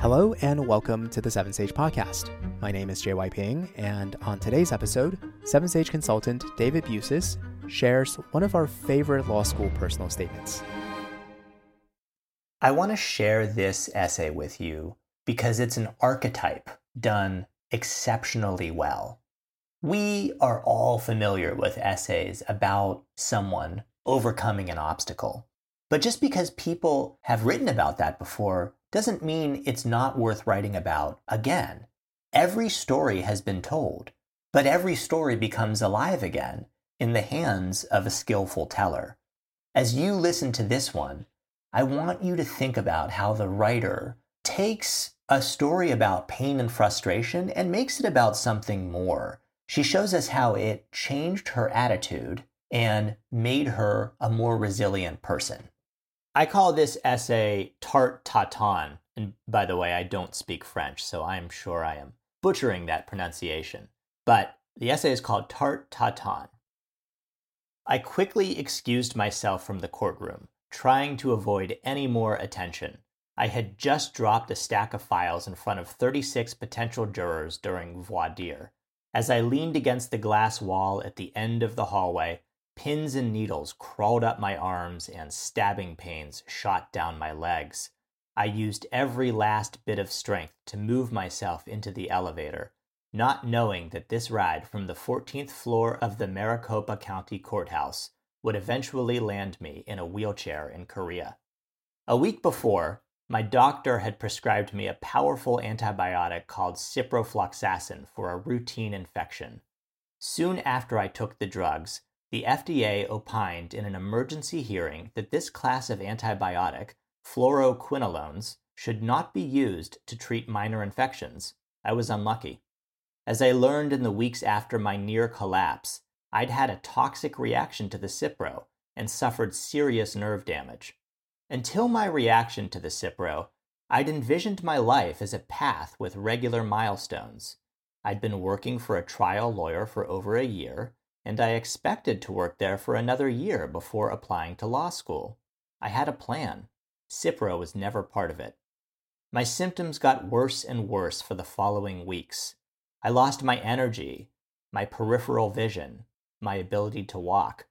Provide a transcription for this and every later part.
Hello and welcome to the Seven Sage Podcast. My name is JY Ping, and on today's episode, Seven Sage consultant David Busis shares one of our favorite law school personal statements. I want to share this essay with you because it's an archetype done exceptionally well. We are all familiar with essays about someone overcoming an obstacle. But just because people have written about that before doesn't mean it's not worth writing about again. Every story has been told, but every story becomes alive again in the hands of a skillful teller. As you listen to this one, I want you to think about how the writer takes a story about pain and frustration and makes it about something more. She shows us how it changed her attitude and made her a more resilient person. I call this essay Tarte Tatin. And by the way, I don't speak French, so I am sure I am butchering that pronunciation. But the essay is called Tarte Tatin. I quickly excused myself from the courtroom, trying to avoid any more attention. I had just dropped a stack of files in front of 36 potential jurors during voir dire. As I leaned against the glass wall at the end of the hallway, Pins and needles crawled up my arms and stabbing pains shot down my legs. I used every last bit of strength to move myself into the elevator, not knowing that this ride from the 14th floor of the Maricopa County Courthouse would eventually land me in a wheelchair in Korea. A week before, my doctor had prescribed me a powerful antibiotic called ciprofloxacin for a routine infection. Soon after I took the drugs, the FDA opined in an emergency hearing that this class of antibiotic, fluoroquinolones, should not be used to treat minor infections. I was unlucky. As I learned in the weeks after my near collapse, I'd had a toxic reaction to the Cipro and suffered serious nerve damage. Until my reaction to the Cipro, I'd envisioned my life as a path with regular milestones. I'd been working for a trial lawyer for over a year and I expected to work there for another year before applying to law school. I had a plan. Cipro was never part of it. My symptoms got worse and worse for the following weeks. I lost my energy, my peripheral vision, my ability to walk.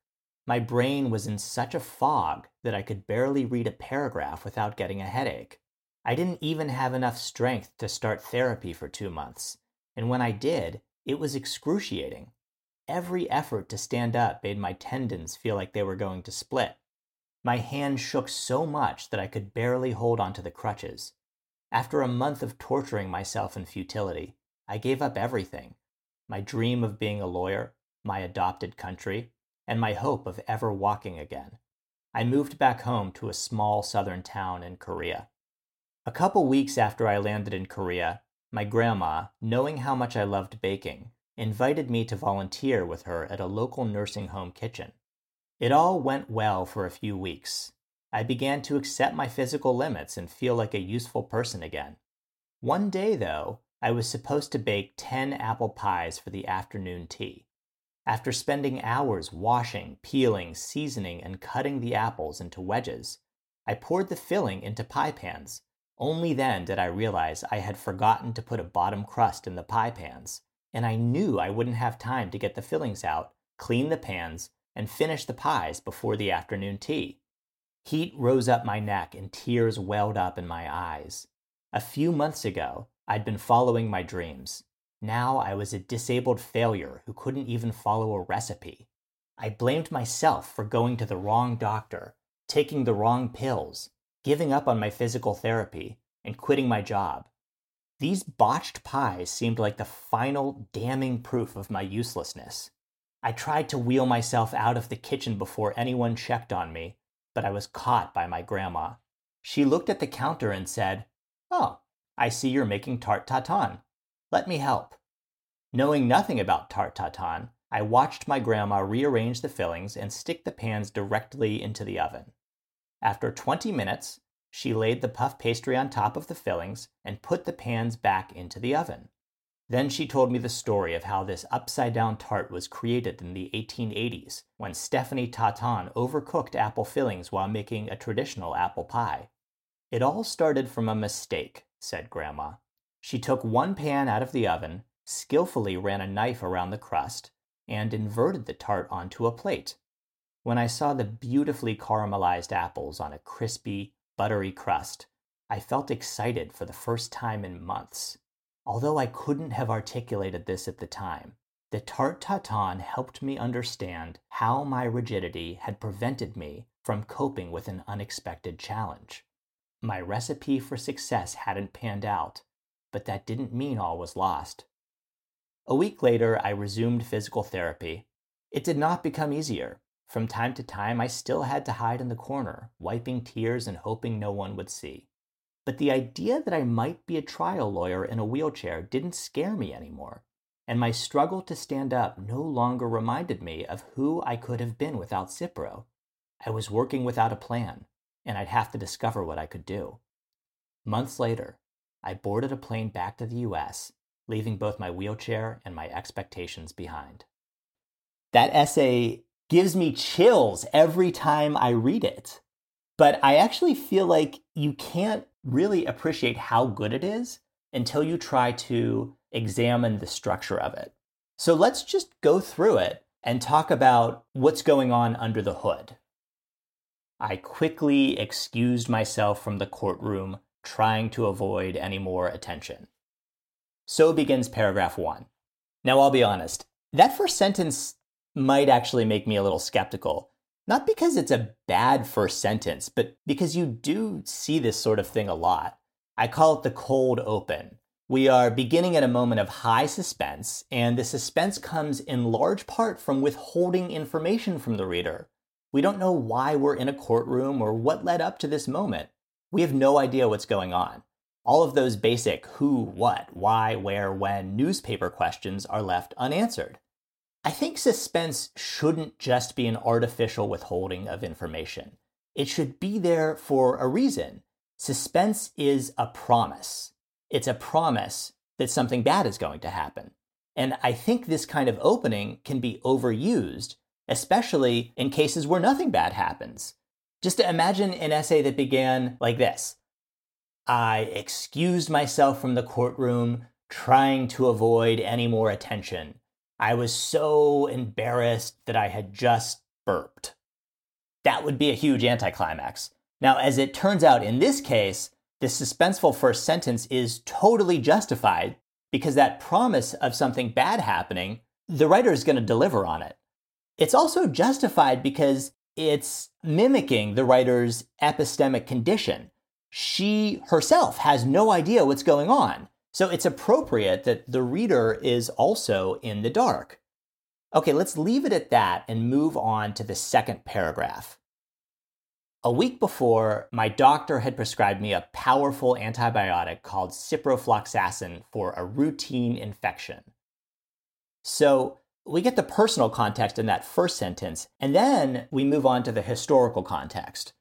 My brain was in such a fog that I could barely read a paragraph without getting a headache. I didn't even have enough strength to start therapy for two months, and when I did, it was excruciating. Every effort to stand up made my tendons feel like they were going to split. My hand shook so much that I could barely hold onto the crutches. After a month of torturing myself in futility, I gave up everything my dream of being a lawyer, my adopted country, and my hope of ever walking again. I moved back home to a small southern town in Korea. A couple weeks after I landed in Korea, my grandma, knowing how much I loved baking, invited me to volunteer with her at a local nursing home kitchen. It all went well for a few weeks. I began to accept my physical limits and feel like a useful person again. One day, though, I was supposed to bake 10 apple pies for the afternoon tea. After spending hours washing, peeling, seasoning, and cutting the apples into wedges, I poured the filling into pie pans. Only then did I realize I had forgotten to put a bottom crust in the pie pans and I knew I wouldn't have time to get the fillings out, clean the pans, and finish the pies before the afternoon tea. Heat rose up my neck and tears welled up in my eyes. A few months ago, I'd been following my dreams. Now I was a disabled failure who couldn't even follow a recipe. I blamed myself for going to the wrong doctor, taking the wrong pills, giving up on my physical therapy, and quitting my job. These botched pies seemed like the final damning proof of my uselessness. I tried to wheel myself out of the kitchen before anyone checked on me, but I was caught by my grandma. She looked at the counter and said, Oh, I see you're making tarte tatin. Let me help. Knowing nothing about tarte tatin, I watched my grandma rearrange the fillings and stick the pans directly into the oven. After 20 minutes, she laid the puff pastry on top of the fillings and put the pans back into the oven. Then she told me the story of how this upside down tart was created in the 1880s when Stephanie Tatin overcooked apple fillings while making a traditional apple pie. It all started from a mistake, said Grandma. She took one pan out of the oven, skillfully ran a knife around the crust, and inverted the tart onto a plate. When I saw the beautifully caramelized apples on a crispy, buttery crust, I felt excited for the first time in months. Although I couldn't have articulated this at the time, the tart tatin helped me understand how my rigidity had prevented me from coping with an unexpected challenge. My recipe for success hadn't panned out, but that didn't mean all was lost. A week later, I resumed physical therapy. It did not become easier. From time to time, I still had to hide in the corner, wiping tears and hoping no one would see. But the idea that I might be a trial lawyer in a wheelchair didn't scare me anymore, and my struggle to stand up no longer reminded me of who I could have been without Cipro. I was working without a plan, and I'd have to discover what I could do. Months later, I boarded a plane back to the US, leaving both my wheelchair and my expectations behind. That essay gives me chills every time I read it. But I actually feel like you can't really appreciate how good it is until you try to examine the structure of it. So let's just go through it and talk about what's going on under the hood. I quickly excused myself from the courtroom, trying to avoid any more attention. So begins paragraph one. Now, I'll be honest, that first sentence might actually make me a little skeptical not because it's a bad first sentence, but because you do see this sort of thing a lot. I call it the cold open. We are beginning at a moment of high suspense, and the suspense comes in large part from withholding information from the reader. We don't know why we're in a courtroom or what led up to this moment. We have no idea what's going on. All of those basic who, what, why, where, when newspaper questions are left unanswered. I think suspense shouldn't just be an artificial withholding of information. It should be there for a reason. Suspense is a promise. It's a promise that something bad is going to happen. And I think this kind of opening can be overused, especially in cases where nothing bad happens. Just imagine an essay that began like this I excused myself from the courtroom, trying to avoid any more attention. I was so embarrassed that I had just burped. That would be a huge anticlimax. Now, as it turns out in this case, the suspenseful first sentence is totally justified because that promise of something bad happening, the writer is going to deliver on it. It's also justified because it's mimicking the writer's epistemic condition. She herself has no idea what's going on. So it's appropriate that the reader is also in the dark. Okay, let's leave it at that and move on to the second paragraph. A week before, my doctor had prescribed me a powerful antibiotic called ciprofloxacin for a routine infection. So we get the personal context in that first sentence, and then we move on to the historical context.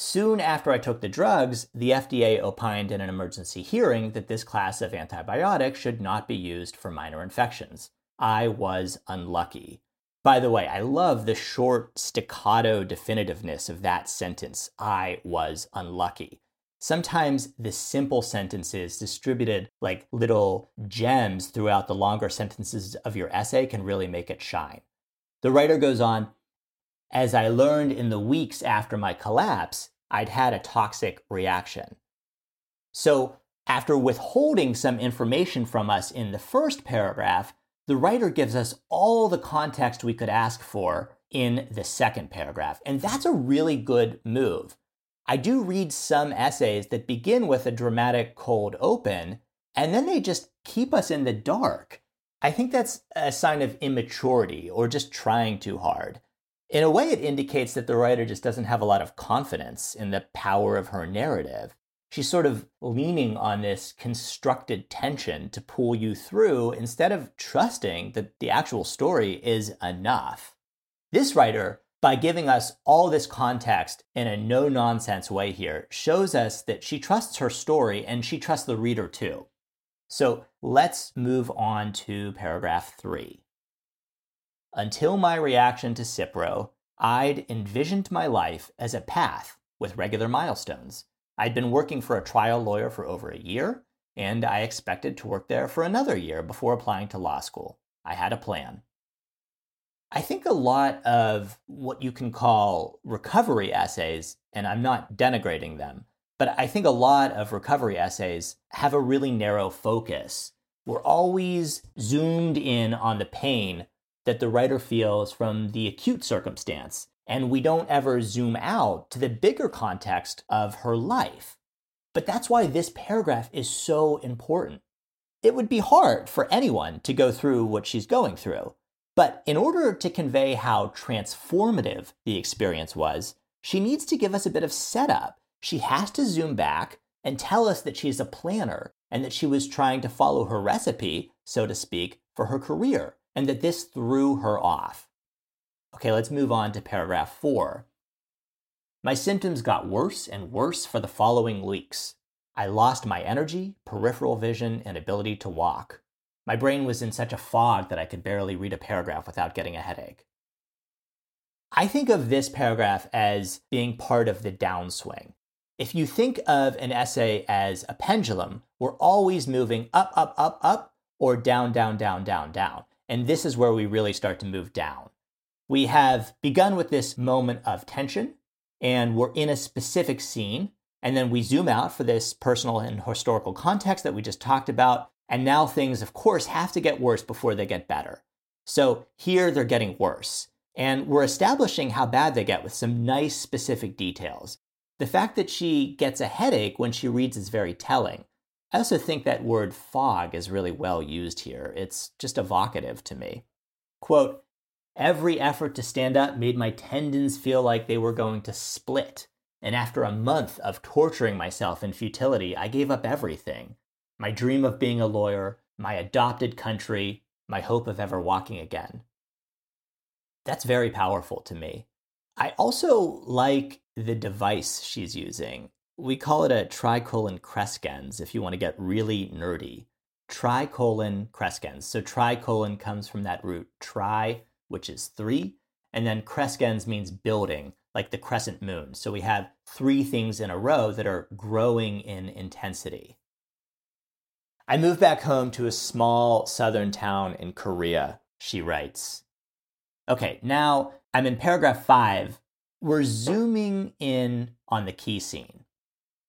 Soon after I took the drugs, the FDA opined in an emergency hearing that this class of antibiotics should not be used for minor infections. I was unlucky. By the way, I love the short staccato definitiveness of that sentence. I was unlucky. Sometimes the simple sentences distributed like little gems throughout the longer sentences of your essay can really make it shine. The writer goes on, as I learned in the weeks after my collapse, I'd had a toxic reaction. So, after withholding some information from us in the first paragraph, the writer gives us all the context we could ask for in the second paragraph. And that's a really good move. I do read some essays that begin with a dramatic cold open, and then they just keep us in the dark. I think that's a sign of immaturity or just trying too hard. In a way, it indicates that the writer just doesn't have a lot of confidence in the power of her narrative. She's sort of leaning on this constructed tension to pull you through instead of trusting that the actual story is enough. This writer, by giving us all this context in a no nonsense way here, shows us that she trusts her story and she trusts the reader too. So let's move on to paragraph three. Until my reaction to Cipro, I'd envisioned my life as a path with regular milestones. I'd been working for a trial lawyer for over a year, and I expected to work there for another year before applying to law school. I had a plan. I think a lot of what you can call recovery essays, and I'm not denigrating them, but I think a lot of recovery essays have a really narrow focus. We're always zoomed in on the pain that the writer feels from the acute circumstance, and we don't ever zoom out to the bigger context of her life. But that's why this paragraph is so important. It would be hard for anyone to go through what she's going through. But in order to convey how transformative the experience was, she needs to give us a bit of setup. She has to zoom back and tell us that she's a planner and that she was trying to follow her recipe, so to speak, for her career, and that this threw her off. Okay, let's move on to paragraph four. My symptoms got worse and worse for the following weeks. I lost my energy, peripheral vision, and ability to walk. My brain was in such a fog that I could barely read a paragraph without getting a headache. I think of this paragraph as being part of the downswing. If you think of an essay as a pendulum, we're always moving up, up, up, up, or down, down, down, down, down. And this is where we really start to move down. We have begun with this moment of tension, and we're in a specific scene. And then we zoom out for this personal and historical context that we just talked about. And now things, of course, have to get worse before they get better. So here they're getting worse. And we're establishing how bad they get with some nice specific details. The fact that she gets a headache when she reads is very telling. I also think that word fog is really well used here. It's just evocative to me. Quote, Every effort to stand up made my tendons feel like they were going to split. And after a month of torturing myself in futility, I gave up everything my dream of being a lawyer, my adopted country, my hope of ever walking again. That's very powerful to me. I also like the device she's using. We call it a tricolon crescens if you want to get really nerdy. Tricolon crescens. So tricolon comes from that root tri, which is three, and then crescens means building, like the crescent moon. So we have three things in a row that are growing in intensity. I moved back home to a small southern town in Korea, she writes. Okay, now I'm in paragraph five. We're zooming in on the key scene.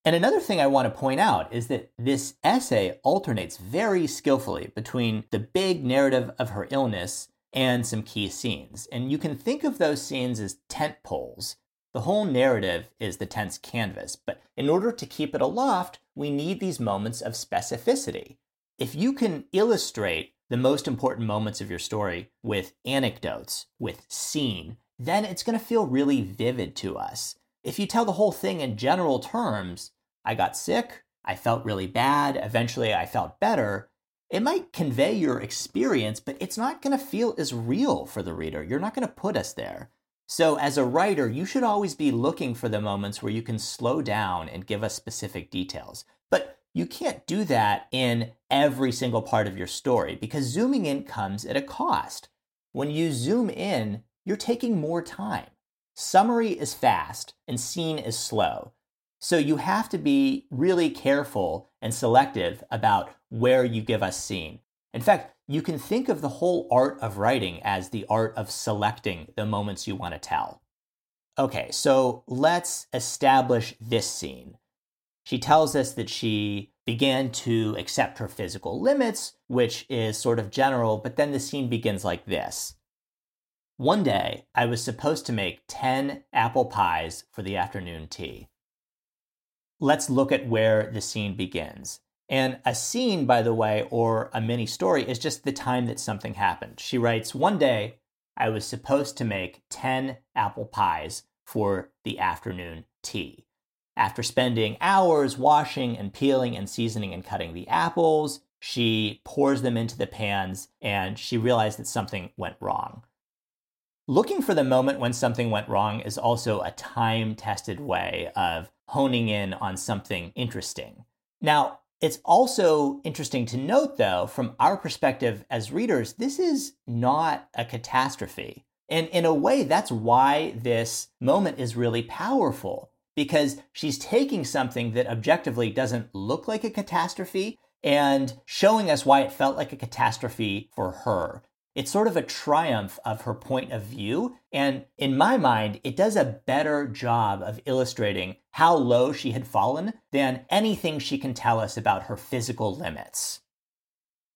And another thing I want to point out is that this essay alternates very skillfully between the big narrative of her illness and some key scenes. And you can think of those scenes as tent poles the whole narrative is the tense canvas, but in order to keep it aloft, we need these moments of specificity. If you can illustrate the most important moments of your story with anecdotes, with scene, then it's going to feel really vivid to us. If you tell the whole thing in general terms, I got sick, I felt really bad, eventually I felt better, it might convey your experience, but it's not going to feel as real for the reader. You're not going to put us there. So, as a writer, you should always be looking for the moments where you can slow down and give us specific details. But you can't do that in every single part of your story because zooming in comes at a cost. When you zoom in, you're taking more time. Summary is fast and scene is slow. So you have to be really careful and selective about where you give us scene. In fact, you can think of the whole art of writing as the art of selecting the moments you want to tell. Okay, so let's establish this scene. She tells us that she began to accept her physical limits, which is sort of general, but then the scene begins like this. One day, I was supposed to make 10 apple pies for the afternoon tea. Let's look at where the scene begins. And a scene, by the way, or a mini story is just the time that something happened. She writes, One day, I was supposed to make 10 apple pies for the afternoon tea. After spending hours washing and peeling and seasoning and cutting the apples, she pours them into the pans and she realized that something went wrong. Looking for the moment when something went wrong is also a time tested way of honing in on something interesting. Now, It's also interesting to note, though, from our perspective as readers, this is not a catastrophe. And in a way, that's why this moment is really powerful because she's taking something that objectively doesn't look like a catastrophe and showing us why it felt like a catastrophe for her. It's sort of a triumph of her point of view. And in my mind, it does a better job of illustrating how low she had fallen than anything she can tell us about her physical limits.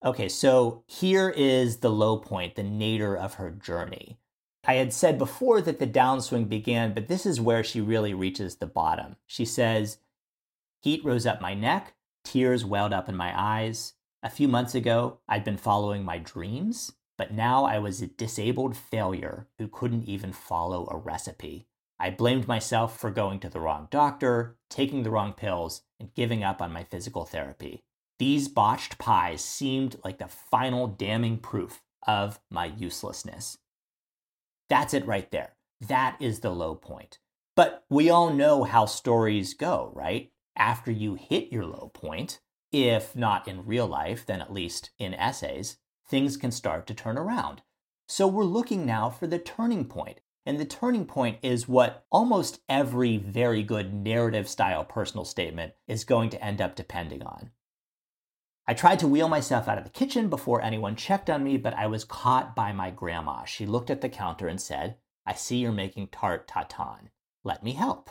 Okay, so here is the low point, the nadir of her journey. I had said before that the downswing began, but this is where she really reaches the bottom. She says, Heat rose up my neck, tears welled up in my eyes. A few months ago, I'd been following my dreams, but now I was a disabled failure who couldn't even follow a recipe. I blamed myself for going to the wrong doctor, taking the wrong pills, and giving up on my physical therapy. These botched pies seemed like the final damning proof of my uselessness. That's it right there. That is the low point. But we all know how stories go, right? After you hit your low point, if not in real life, then at least in essays, things can start to turn around. So we're looking now for the turning point. And the turning point is what almost every very good narrative style personal statement is going to end up depending on. I tried to wheel myself out of the kitchen before anyone checked on me, but I was caught by my grandma. She looked at the counter and said, I see you're making tart tatin. Let me help.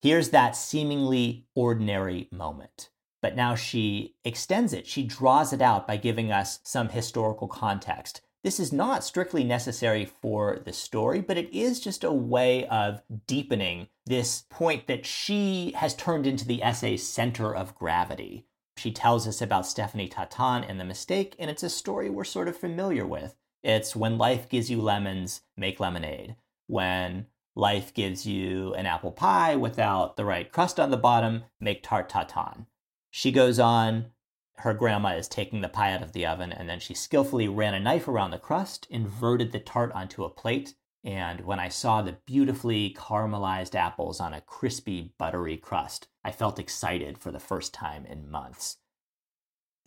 Here's that seemingly ordinary moment. But now she extends it. She draws it out by giving us some historical context. This is not strictly necessary for the story, but it is just a way of deepening this point that she has turned into the essay's center of gravity. She tells us about Stephanie Tatin and the mistake, and it's a story we're sort of familiar with. It's when life gives you lemons, make lemonade. When life gives you an apple pie without the right crust on the bottom, make tart tatin. She goes on, her grandma is taking the pie out of the oven, and then she skillfully ran a knife around the crust, inverted the tart onto a plate, and when I saw the beautifully caramelized apples on a crispy, buttery crust, I felt excited for the first time in months.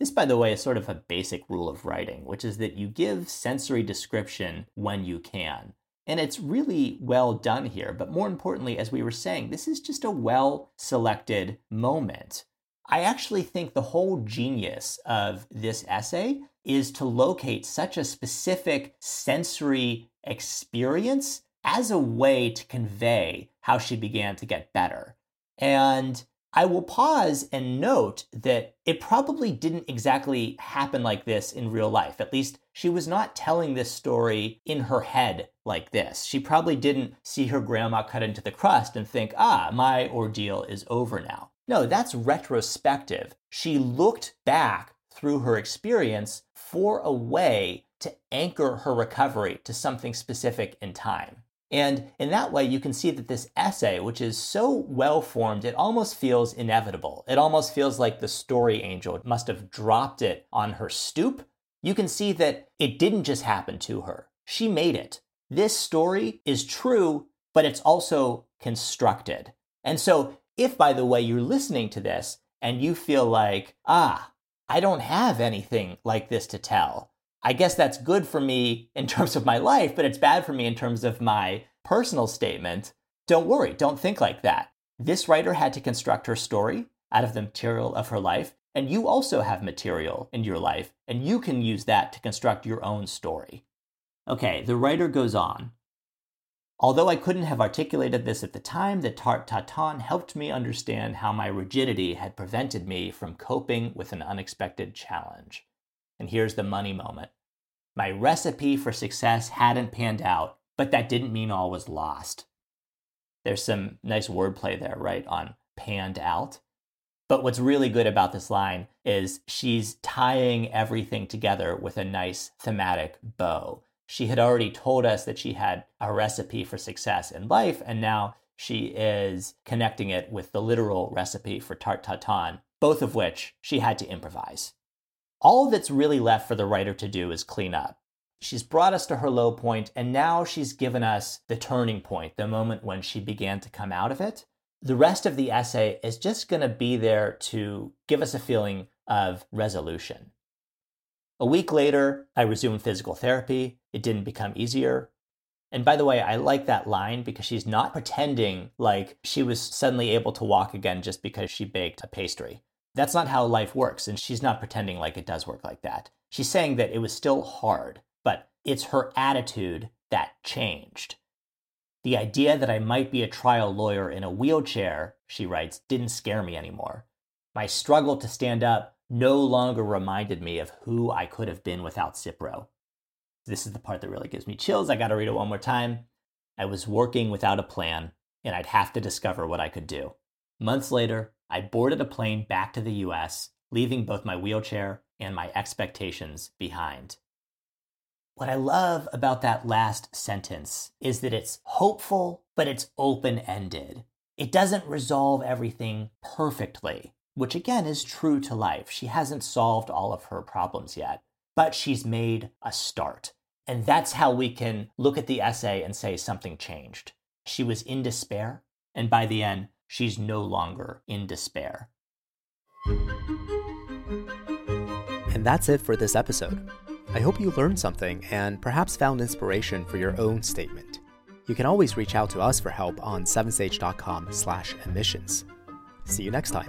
This, by the way, is sort of a basic rule of writing, which is that you give sensory description when you can. And it's really well done here. But more importantly, as we were saying, this is just a well selected moment. I actually think the whole genius of this essay is to locate such a specific sensory experience as a way to convey how she began to get better. And I will pause and note that it probably didn't exactly happen like this in real life. At least she was not telling this story in her head like this. She probably didn't see her grandma cut into the crust and think, ah, my ordeal is over now. No, that's retrospective. She looked back through her experience for a way to anchor her recovery to something specific in time. And in that way, you can see that this essay, which is so well formed, it almost feels inevitable. It almost feels like the story angel must have dropped it on her stoop. You can see that it didn't just happen to her, she made it. This story is true, but it's also constructed. And so, if by the way you're listening to this and you feel like, ah, I don't have anything like this to tell, I guess that's good for me in terms of my life, but it's bad for me in terms of my personal statement. Don't worry, don't think like that. This writer had to construct her story out of the material of her life, and you also have material in your life, and you can use that to construct your own story. Okay, the writer goes on. Although I couldn't have articulated this at the time, the tart tatin helped me understand how my rigidity had prevented me from coping with an unexpected challenge. And here's the money moment. My recipe for success hadn't panned out, but that didn't mean all was lost. There's some nice wordplay there, right, on panned out. But what's really good about this line is she's tying everything together with a nice thematic bow. She had already told us that she had a recipe for success in life, and now she is connecting it with the literal recipe for tart tatin, both of which she had to improvise. All that's really left for the writer to do is clean up. She's brought us to her low point, and now she's given us the turning point, the moment when she began to come out of it. The rest of the essay is just going to be there to give us a feeling of resolution. A week later, I resumed physical therapy. It didn't become easier. And by the way, I like that line because she's not pretending like she was suddenly able to walk again just because she baked a pastry. That's not how life works, and she's not pretending like it does work like that. She's saying that it was still hard, but it's her attitude that changed. The idea that I might be a trial lawyer in a wheelchair, she writes, didn't scare me anymore. My struggle to stand up no longer reminded me of who I could have been without Cipro. This is the part that really gives me chills. I got to read it one more time. I was working without a plan, and I'd have to discover what I could do. Months later, I boarded a plane back to the US, leaving both my wheelchair and my expectations behind. What I love about that last sentence is that it's hopeful, but it's open ended. It doesn't resolve everything perfectly, which again is true to life. She hasn't solved all of her problems yet, but she's made a start. And that's how we can look at the essay and say something changed. She was in despair, and by the end, she's no longer in despair. And that's it for this episode. I hope you learned something and perhaps found inspiration for your own statement. You can always reach out to us for help on 7sage.com slash admissions. See you next time.